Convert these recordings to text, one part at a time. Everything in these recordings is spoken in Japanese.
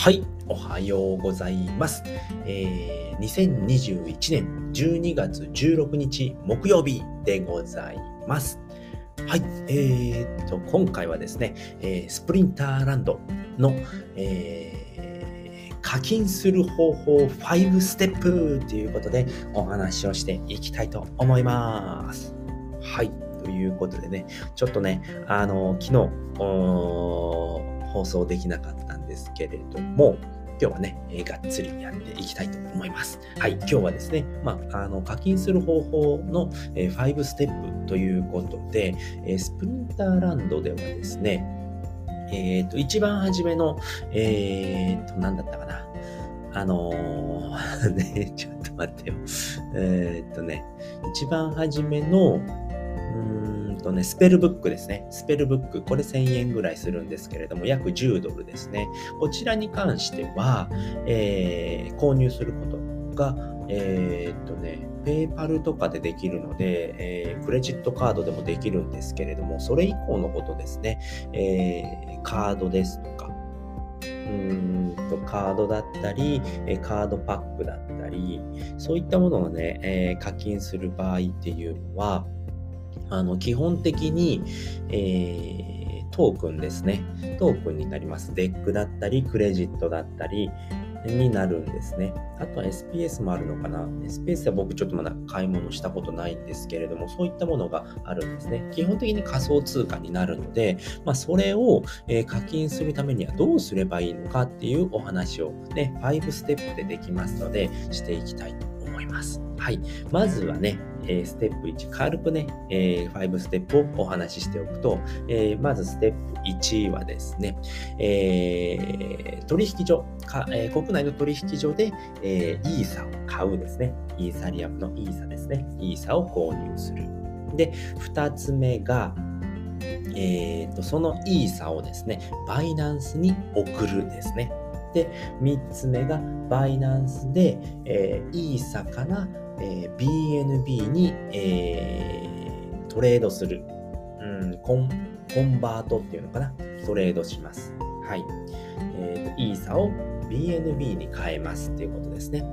はい、おはようございます。えー、2021年12月16日木曜日でございます。はい、えー、と、今回はですね、えースプリンターランドの、えー課金する方法5ステップということでお話をしていきたいと思います。はい。ということでね、ちょっとね、あの、昨日、放送できなかったんですけれども、今日はね、えーがっつりやっていきたいと思います。はい、今日はですね、まあ、あの、課金する方法の、えー5ステップということで、えースプリンターランドではですね、えっ、と、一番初めの、えっ、と、なんだったかな。あのー ね、ちょっと待ってよ。えっ、とね、一番初めの、うんとね、スペルブックですね。スペルブック。これ1000円ぐらいするんですけれども、約10ドルですね。こちらに関しては、えー購入することが、えーっとね、ペイパルとかでできるので、えークレジットカードでもできるんですけれども、それ以降のことですね、えーカードですとか、うんとカードだったり、カードパックだったり、そういったものをね、え課金する場合っていうのは、あの、基本的に、えートークンですね。トークンになります。 DEC だったり、クレジットだったり、になるんですね。あとは SPS もあるのかな ?SPS は僕ちょっとまだ買い物したことないんですけれども、そういったものがあるんですね。基本的に仮想通貨になるので、まあ、それを、え課金するためにはどうすればいいのかっていうお話をね、5ステップでできますので、していきたいと思います。はい。まずはね、えーステップ1、軽くね、えー5ステップをお話ししておくと、えーまずステップ1はですね、えー取引所か、えー国内の取引所で、えーイーサを買うですね。イーサリアムのイーサですね。イーサを購入する。で、2つ目が、えーと、そのイーサをですね、バイナンスに送るですね。で、3つ目が、バイナンスで、えーイーサから、えー BNB に、えートレードする。うん、コン、コンバートっていうのかな？トレードします。はい。えー、イーサを BNB に変えますっていうことですね。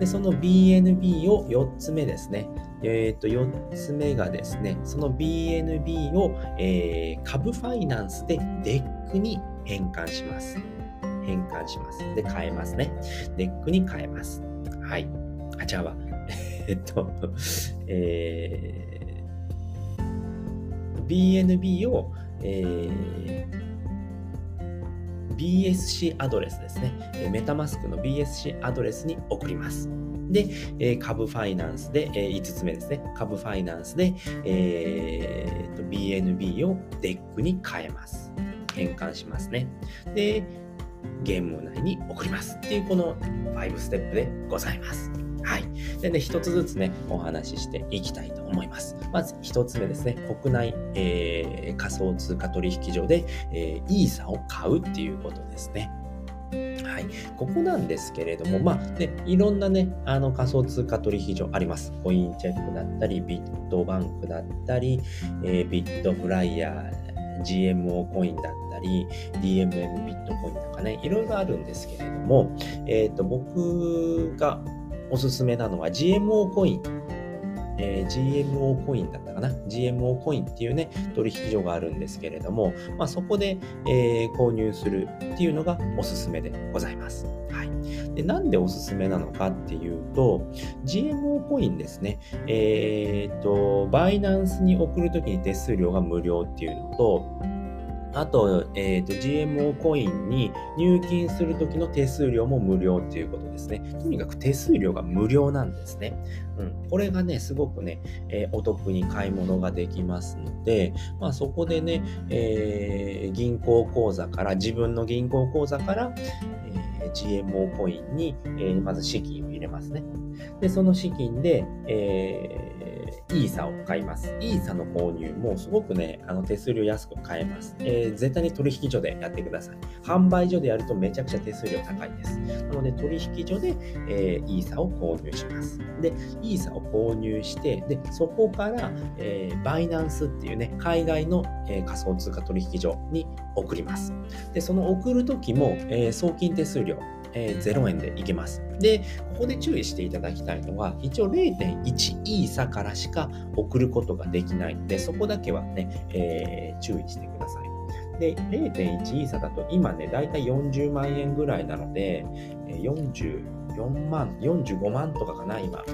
で、その BNB を4つ目ですね。えっ、と、4つ目がですね、その BNB を、えー株ファイナンスでDEC に変換します。変換します。で、変えますね。 DEC に変えます。はい。あ、違うわ。えっと、えー BNB を、えー BSC アドレスですね。 MetaMask の BSC アドレスに送ります。で、えー Cub Finance で、え5つ目ですね。 Cub Finance で、えーと BNB を DEC に変えます。変換しますね。で、ゲーム内に送ります。っていうこの5ステップでございます。はい。でね、一つずつね、お話ししていきたいと思います。まず一つ目ですね、国内、えー仮想通貨取引所で、えーイーサを買うっていうことですね。はい。ここなんですけれども、まあ、ね、いろんなね、あの仮想通貨取引所あります。コインチェックだったり、ビットバンクだったり、えービットフライヤー、GMO コインだったり、DMM ビットコインとかね、いろいろあるんですけれども、えっ、と、僕がおすすめなのは GMO コイン。えー GMO コインだったかな ?GMO コインっていうね、取引所があるんですけれども、まあ、そこで、えー購入するっていうのがおすすめでございます。はい。で、なんでおすすめなのかっていうと、GMO コインですね。えっ、と、バイナンスに送るときに手数料が無料っていうのと、あと、えっ、と、GMO コインに入金するときの手数料も無料っていうことですね。とにかく手数料が無料なんですね。うん。これがね、すごくね、えーお得に買い物ができますので、まあそこでね、えー銀行口座から、自分の銀行口座から、え GMO コインに、えまず資金を入れますね。で、その資金で、えーイーサを買います。イーサの購入もすごくね、あの手数料安く買えます。えー、絶対に取引所でやってください。販売所でやるとめちゃくちゃ手数料高いです。なので取引所で、えー、イーサを購入します。で、イーサを購入して、で、そこから、えー、バイナンスっていうね、海外の、えー、仮想通貨取引所に送ります。で、その送るときも、えー、送金手数料、えー、0円でいけます。で、ここで注意していただきたいのは、一応0.1イーサからしか送ることができないので、そこだけはね、えー、注意してください。で、0.1イーサだと今ね、だいたい40万円ぐらいなので、44万、45万とかかな、今。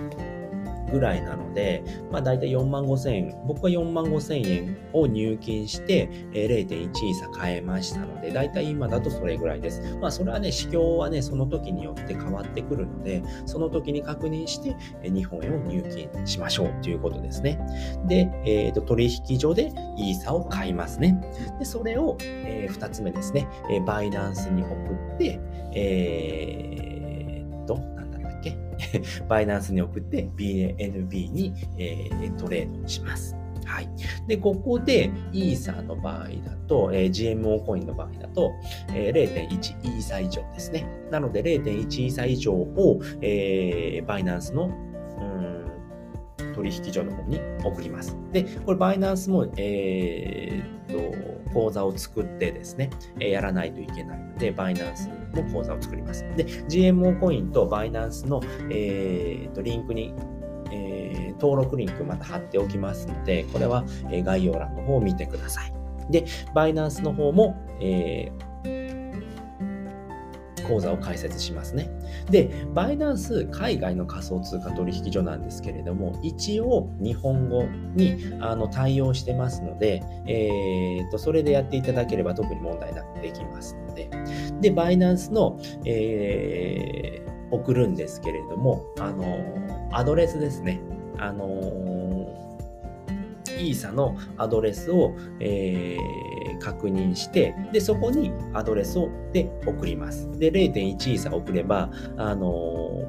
ぐらいなので、まあ大体4万5千円、僕は4万5千円を入金して、え0.1イーサ買えましたので、大体今だとそれぐらいです。まあそれはね、市況はね、その時によって変わってくるので、その時に確認して、え日本円を入金しましょうということですね。で、えー、と取引所でイーサを買いますね。で、それを、えー、2つ目ですね、えバイナンスに送って、えー、と、バイナンスに送って BNB に、えー、トレードします。はい。で、ここで、イーサーの場合だと、えー、GMO コインの場合だと、えー、0.1イーサ以上ですね。なので、0.1イーサ以上を、えー、バイナンスの、うん取引所の方に送ります。で、これバイナンスも、えー、と、口座を作ってですね、やらないといけないので、バイナンスの口座を作ります。で、GMO コインとバイナンスの、えー、とリンクにえー、登録リンクまた貼っておきますので、これは、え概要欄の方を見てください。で、バイナンスの方も、えー講座を開設しますね。で、バイナンス海外の仮想通貨取引所なんですけれども、一応日本語にあの対応してますので、えーと、それでやっていただければ特に問題なくできますので、で、バイナンスの、えー、送るんですけれども、あの、アドレスですね。あのイーサのアドレスを、えー、確認して、で、そこにアドレスをで送ります。で、0.1イーサ送れば、あの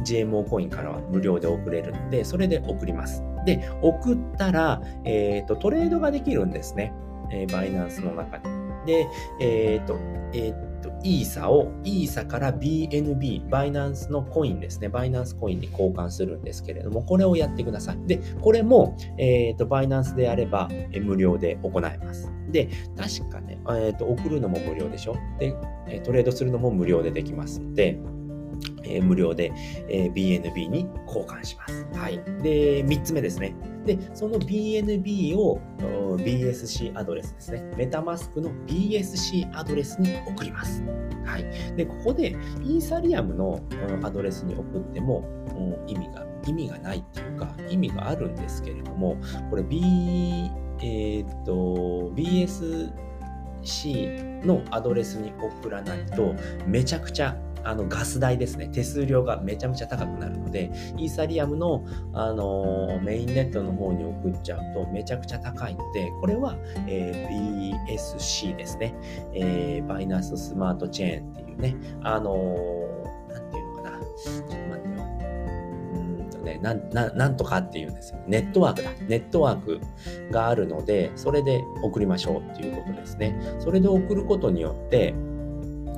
ー、GMO コインからは無料で送れるので、それで送ります。で、送ったら、えっ、ー、と、トレードができるんですね。えー、バイナンスの中に。で、えっ、ー、と、えっ、と、イーサを、イーサから BNB、バイナンスのコインですね。バイナンスコインに交換するんですけれども、これをやってください。で、これも、えっ、ー、と、バイナンスであれば、え無料で行えます。で、確かね、えっ、ー、と、送るのも無料でしょ？で、トレードするのも無料でできますので、えー、無料で、え、BNB に交換します。はい。で、3つ目ですね。で、その BNB を BSC アドレスですね。メタマスクの BSC アドレスに送ります。はい。で、ここでイーサリアムのアドレスに送っても、意味が、意味がないっていうか、意味があるんですけれども、これ B、えっ、と、BSC のアドレスに送らないと、めちゃくちゃあのガス代ですね、手数料がめちゃめちゃ高くなるので、イーサリアムの、あのメインネットの方に送っちゃうとめちゃくちゃ高いので、これは、えー、BSC ですね、えー、バイナンススマートチェーンっていうね、あのー、なんていうのかな、ちょっと待ってよ。うんとね、なんななんとかっていうんですよ。ネットワークだ。ネットワークがあるので、それで送りましょうっていうことですね。それで送ることによって、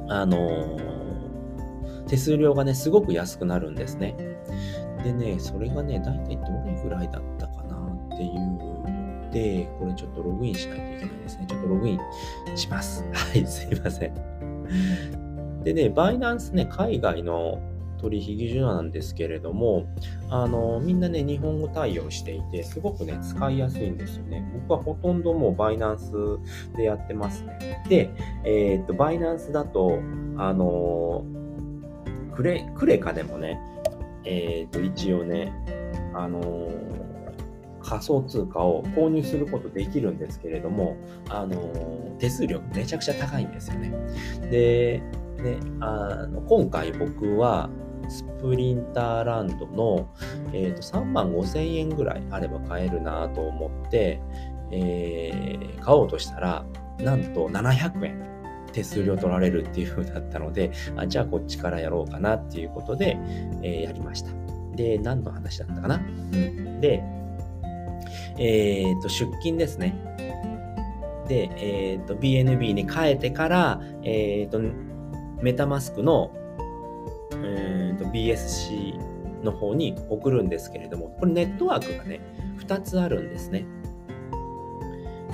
あのー手数料がね、すごく安くなるんですね。でね、それがね、大体どれぐらいだったかなっていうので、これちょっとログインしないといけないですね。ちょっとログインします。はい、すいません。でね、バイナンスね、海外の取引所なんですけれども、あの、みんなね、日本語対応していて、すごくね、使いやすいんですよね。僕はほとんどもうバイナンスでやってますね。で、えー、っと、バイナンスだと、あのクレ、クレカでもね、え、ー、と、一応ね、あのー、仮想通貨を購入することできるんですけれども、あのー、手数料めちゃくちゃ高いんですよね。で、ね、あの今回僕は、スプリンターランドの、えー、と3万5千円ぐらいあれば買えるなと思って、えー、買おうとしたら、なんと700円手数料取られるっていう風だったので、あじゃあこっちからやろうかなっていうことで、えー、やりました。で、何の話だったかな？うん。で、えー、と出勤ですね。で、えー、と BNB に変えてから、えー、とメタマスクの、えー、と BSC の方に送るんですけれども、これネットワークがね、2つあるんですね。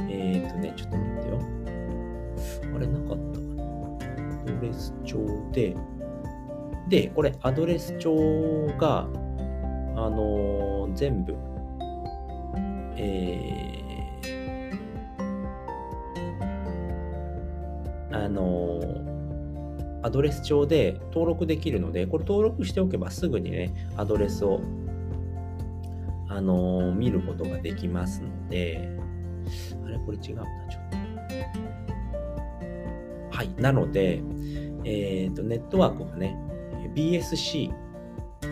えっ、ー、とね、ちょっと待ってよ。あれなかったレス帳で、で、これアドレス帳が、あのー、全部、えー、あのーアドレス帳で登録できるので、これ登録しておけばすぐにね、アドレスを、あのー、見ることができますので、あれこれ違うな、ちょっと。はい。なので、え、ー、と、ネットワークがね、BSC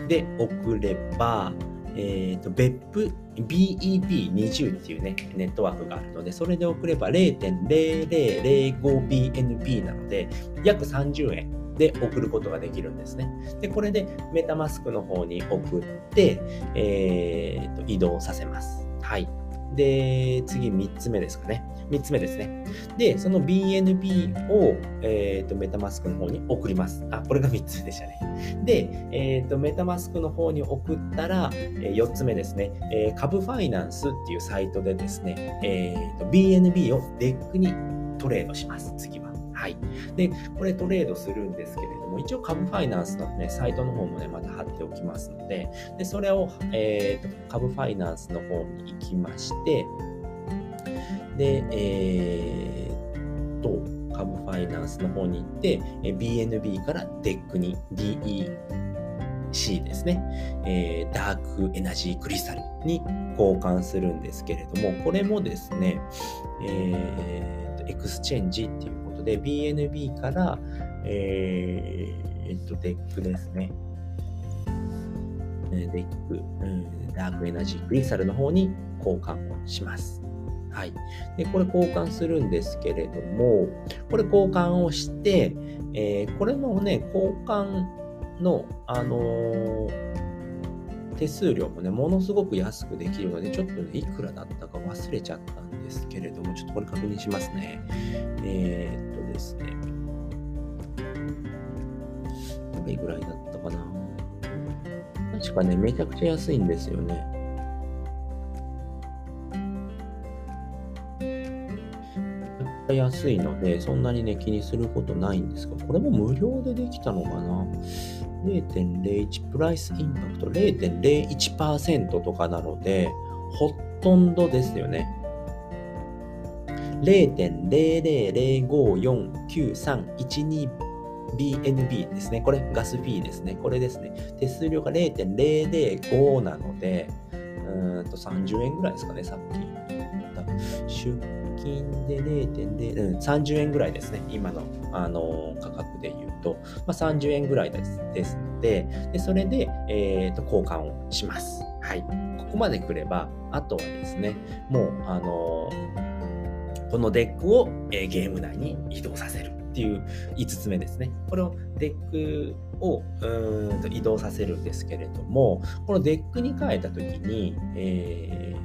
で送れば、え、ー、と、 BEP BEP20 っていうね、ネットワークがあるので、それで送れば 0.0005BNB なので、約30円で送ることができるんですね。で、これで MetaMask の方に送って、えー、と移動させます。はい。で、次3つ目ですかね。3つ目ですね。で、その BNB を、えーと、 MetaMask の方に送ります。あ、これが3つでしたね。で、えーと、 MetaMask の方に送ったら、えー、4つ目ですね、え、 Cub Finance っていうサイトでですね、えーと、BNB を DEC にトレードします。次は。はい。で、これトレードするんですけれども、一応株ファイナンスのね、サイトの方もね、また貼っておきますので、でそれを、えーと、株ファイナンスの方に行きまして、で、えー、と、株ファイナンスの方に行って、BNB から DEC に DEC ですね、えー、ダークエナジークリスタルに交換するんですけれども、これもですね、えー、 exchange っていうことで、BNB から、えー、えっと、 DEC ですね。 DEC、うん、 Dark Energy Crystal の方に交換をします。はい。で、これ交換するんですけれども、これ交換をして、えー、これのね、交換の、あのー、手数料もね、ものすごく安くできるので、ちょっとね、いくらだったか忘れちゃったんですけれども、ちょっとこれ確認しますね。えー、っとですね。ぐらいだったかな確かね、めちゃくちゃ安いんですよね。安いので、そんなにね、気にすることないんですが、これも無料でできたのかな ?0.01 プライスインパクト0.01%とかなので、ほとんどですよね。0.000549312 BNB ですね。これガスフィーですね。これですね。手数料が0.005なので、うんと30円ぐらいですかね、さっき言った。出金で0.0、うん、30円ぐらいですね。今の、あの価格で言うと、まあ、30円ぐらいですですので、でそれで、えーと、交換をします。はい。ここまで来れば、あとはですね、もう、あのこの DEC を、えー、ゲーム内に移動させるっていう5つ目ですね。これを DEC をうんと移動させるんですけれども、この DEC に変えた時に、え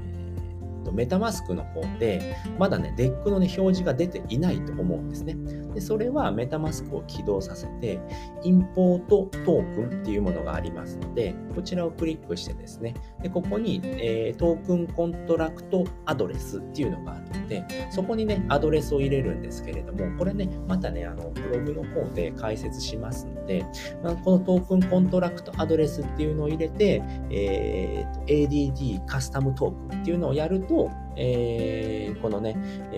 ー、 MetaMask の方で、まだね、 DEC の、ね、表示が出ていないと思うんですね。で、それはメタマスクを起動させて、 import token っていうものがありますので、こちらをクリックしてですね、でここに、えー、 token contract address っていうのがあるので、そこにね、アドレスを入れるんですけれども、これね、またね、あの、ブログの方で解説しますので、まあ、この token contract address っていうのを入れて、えー、ADD カスタムトークンっていうのをやると、と、えー、このね、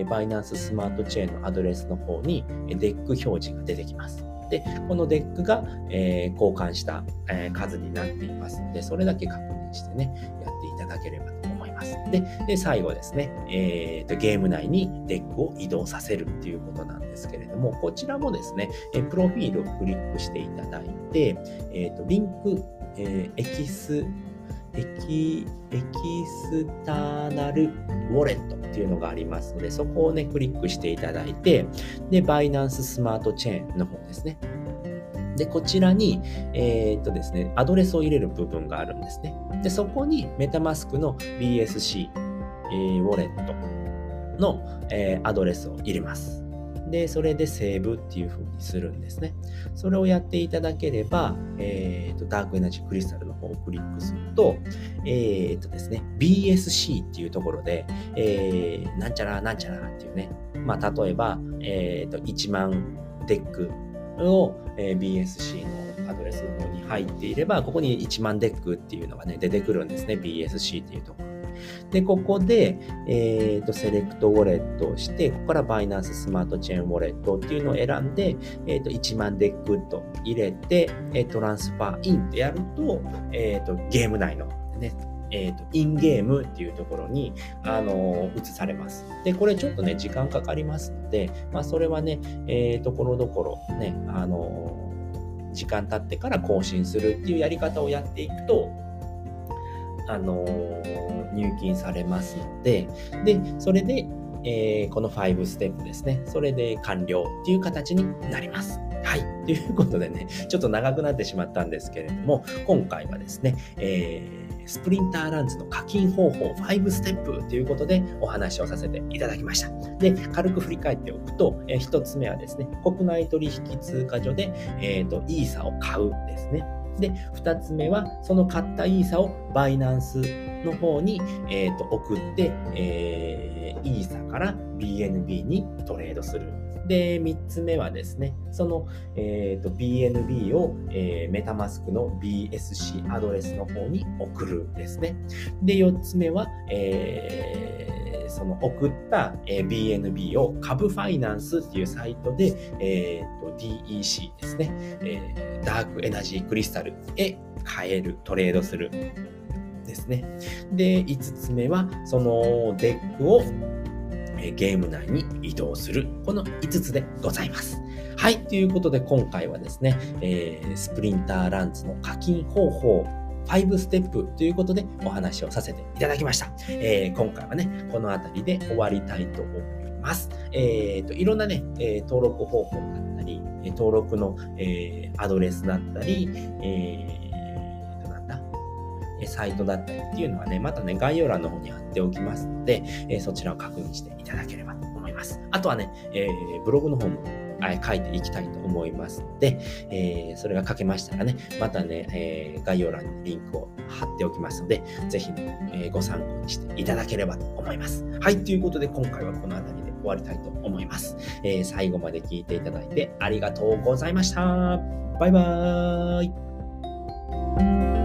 バイナンススマートチェーンのアドレスの方にデック表示が出てきます。で、このデックが、えー、交換した、えー、数になっていますので、それだけ確認してね、やっていただければと思います。で、で最後ですね、えーと、ゲーム内にデックを移動させるっていうことなんですけれども、こちらもですね、えプロフィールをクリックしていただいて、えーと、リンク、えエキスエキエキスターナルウォレットっていうのがありますので、そこをね、クリックしていただいて、で、バイナンススマートチェーンの方ですね。で、こちらに、えー、っとですね、アドレスを入れる部分があるんですね。で、そこにメタマスクの BSC えー、ウォレットの、えー、アドレスを入れます。で、それでセーブっていう風にするんですね。それをやっていただければ、えーと、ダークエナジークリスタルの方をクリックすると、えーとですね、BSC っていうところで、えー、なんちゃらなんちゃらっていうね、まあ、例えば、えーと、1万デックを、え、BSC のアドレスの方に入っていれば、ここに1万デックっていうのがね、出てくるんですね。BSC っていうところ。で、ここで、えっ、ー、と、 select wallet をして、ここからバイナンススマートチェーンウォレットっていうのを選んで、えっ、ー、と、1万デックと入れて、え transfer in ってやると、えっ、と、ゲーム内のね、えっ、と、 in game っていうところに、あの移されます。で、これちょっとね、時間かかりますので、まあ、それはね、えー、ところどころね、あの時間経ってから更新するっていうやり方をやっていくと、あの入金されますので、で、それで、えー、この5ステップですね。それで完了っていう形になります。はい。ということでね、ちょっと長くなってしまったんですけれども、今回はですね、えー、スプリンターランズの課金方法5ステップということでお話をさせていただきました。で、軽く振り返っておくと、えー、1つ目はですね、国内取引通貨所で、えーと、イーサを買うですね。で、2つ目は、その買ったイーサをバイナンスの方に、えーと、送って、えー、イーサから BNB にトレードする。で、3つ目はですね、その、えーと、BNB を、えー、メタマスクの BSC アドレスの方に送るですね。で、4つ目は、えーその送った、え BNB を株ファイナンスっていうサイトで、えー、と DEC ですね、えー、ダークエナジークリスタルへ変える、トレードするですね。で、5つ目は、そのデックをゲーム内に移動する。この5つでございます。はい。ということで、今回はですね、えー、スプリンターランズの課金方法5ステップということでお話をさせていただきました。えー、今回はね、この辺りで終わりたいと思います。えーと、いろんなね、え、登録方法だったり、登録の、え、アドレスだったり、えー、サイトだったりっていうのはね、またね、概要欄の方に貼っておきますので、え、そちらを確認していただければと思います。あとはね、え、ブログの方も書いていきたいと思いますので、えー、それが書けましたらね、またね、えー、概要欄にリンクを貼っておきますので、ぜひね、えー、ご参考にしていただければと思います。はい、ということで今回はこの辺りで終わりたいと思います。え最後まで聞いていただいてありがとうございました。バイバーイ。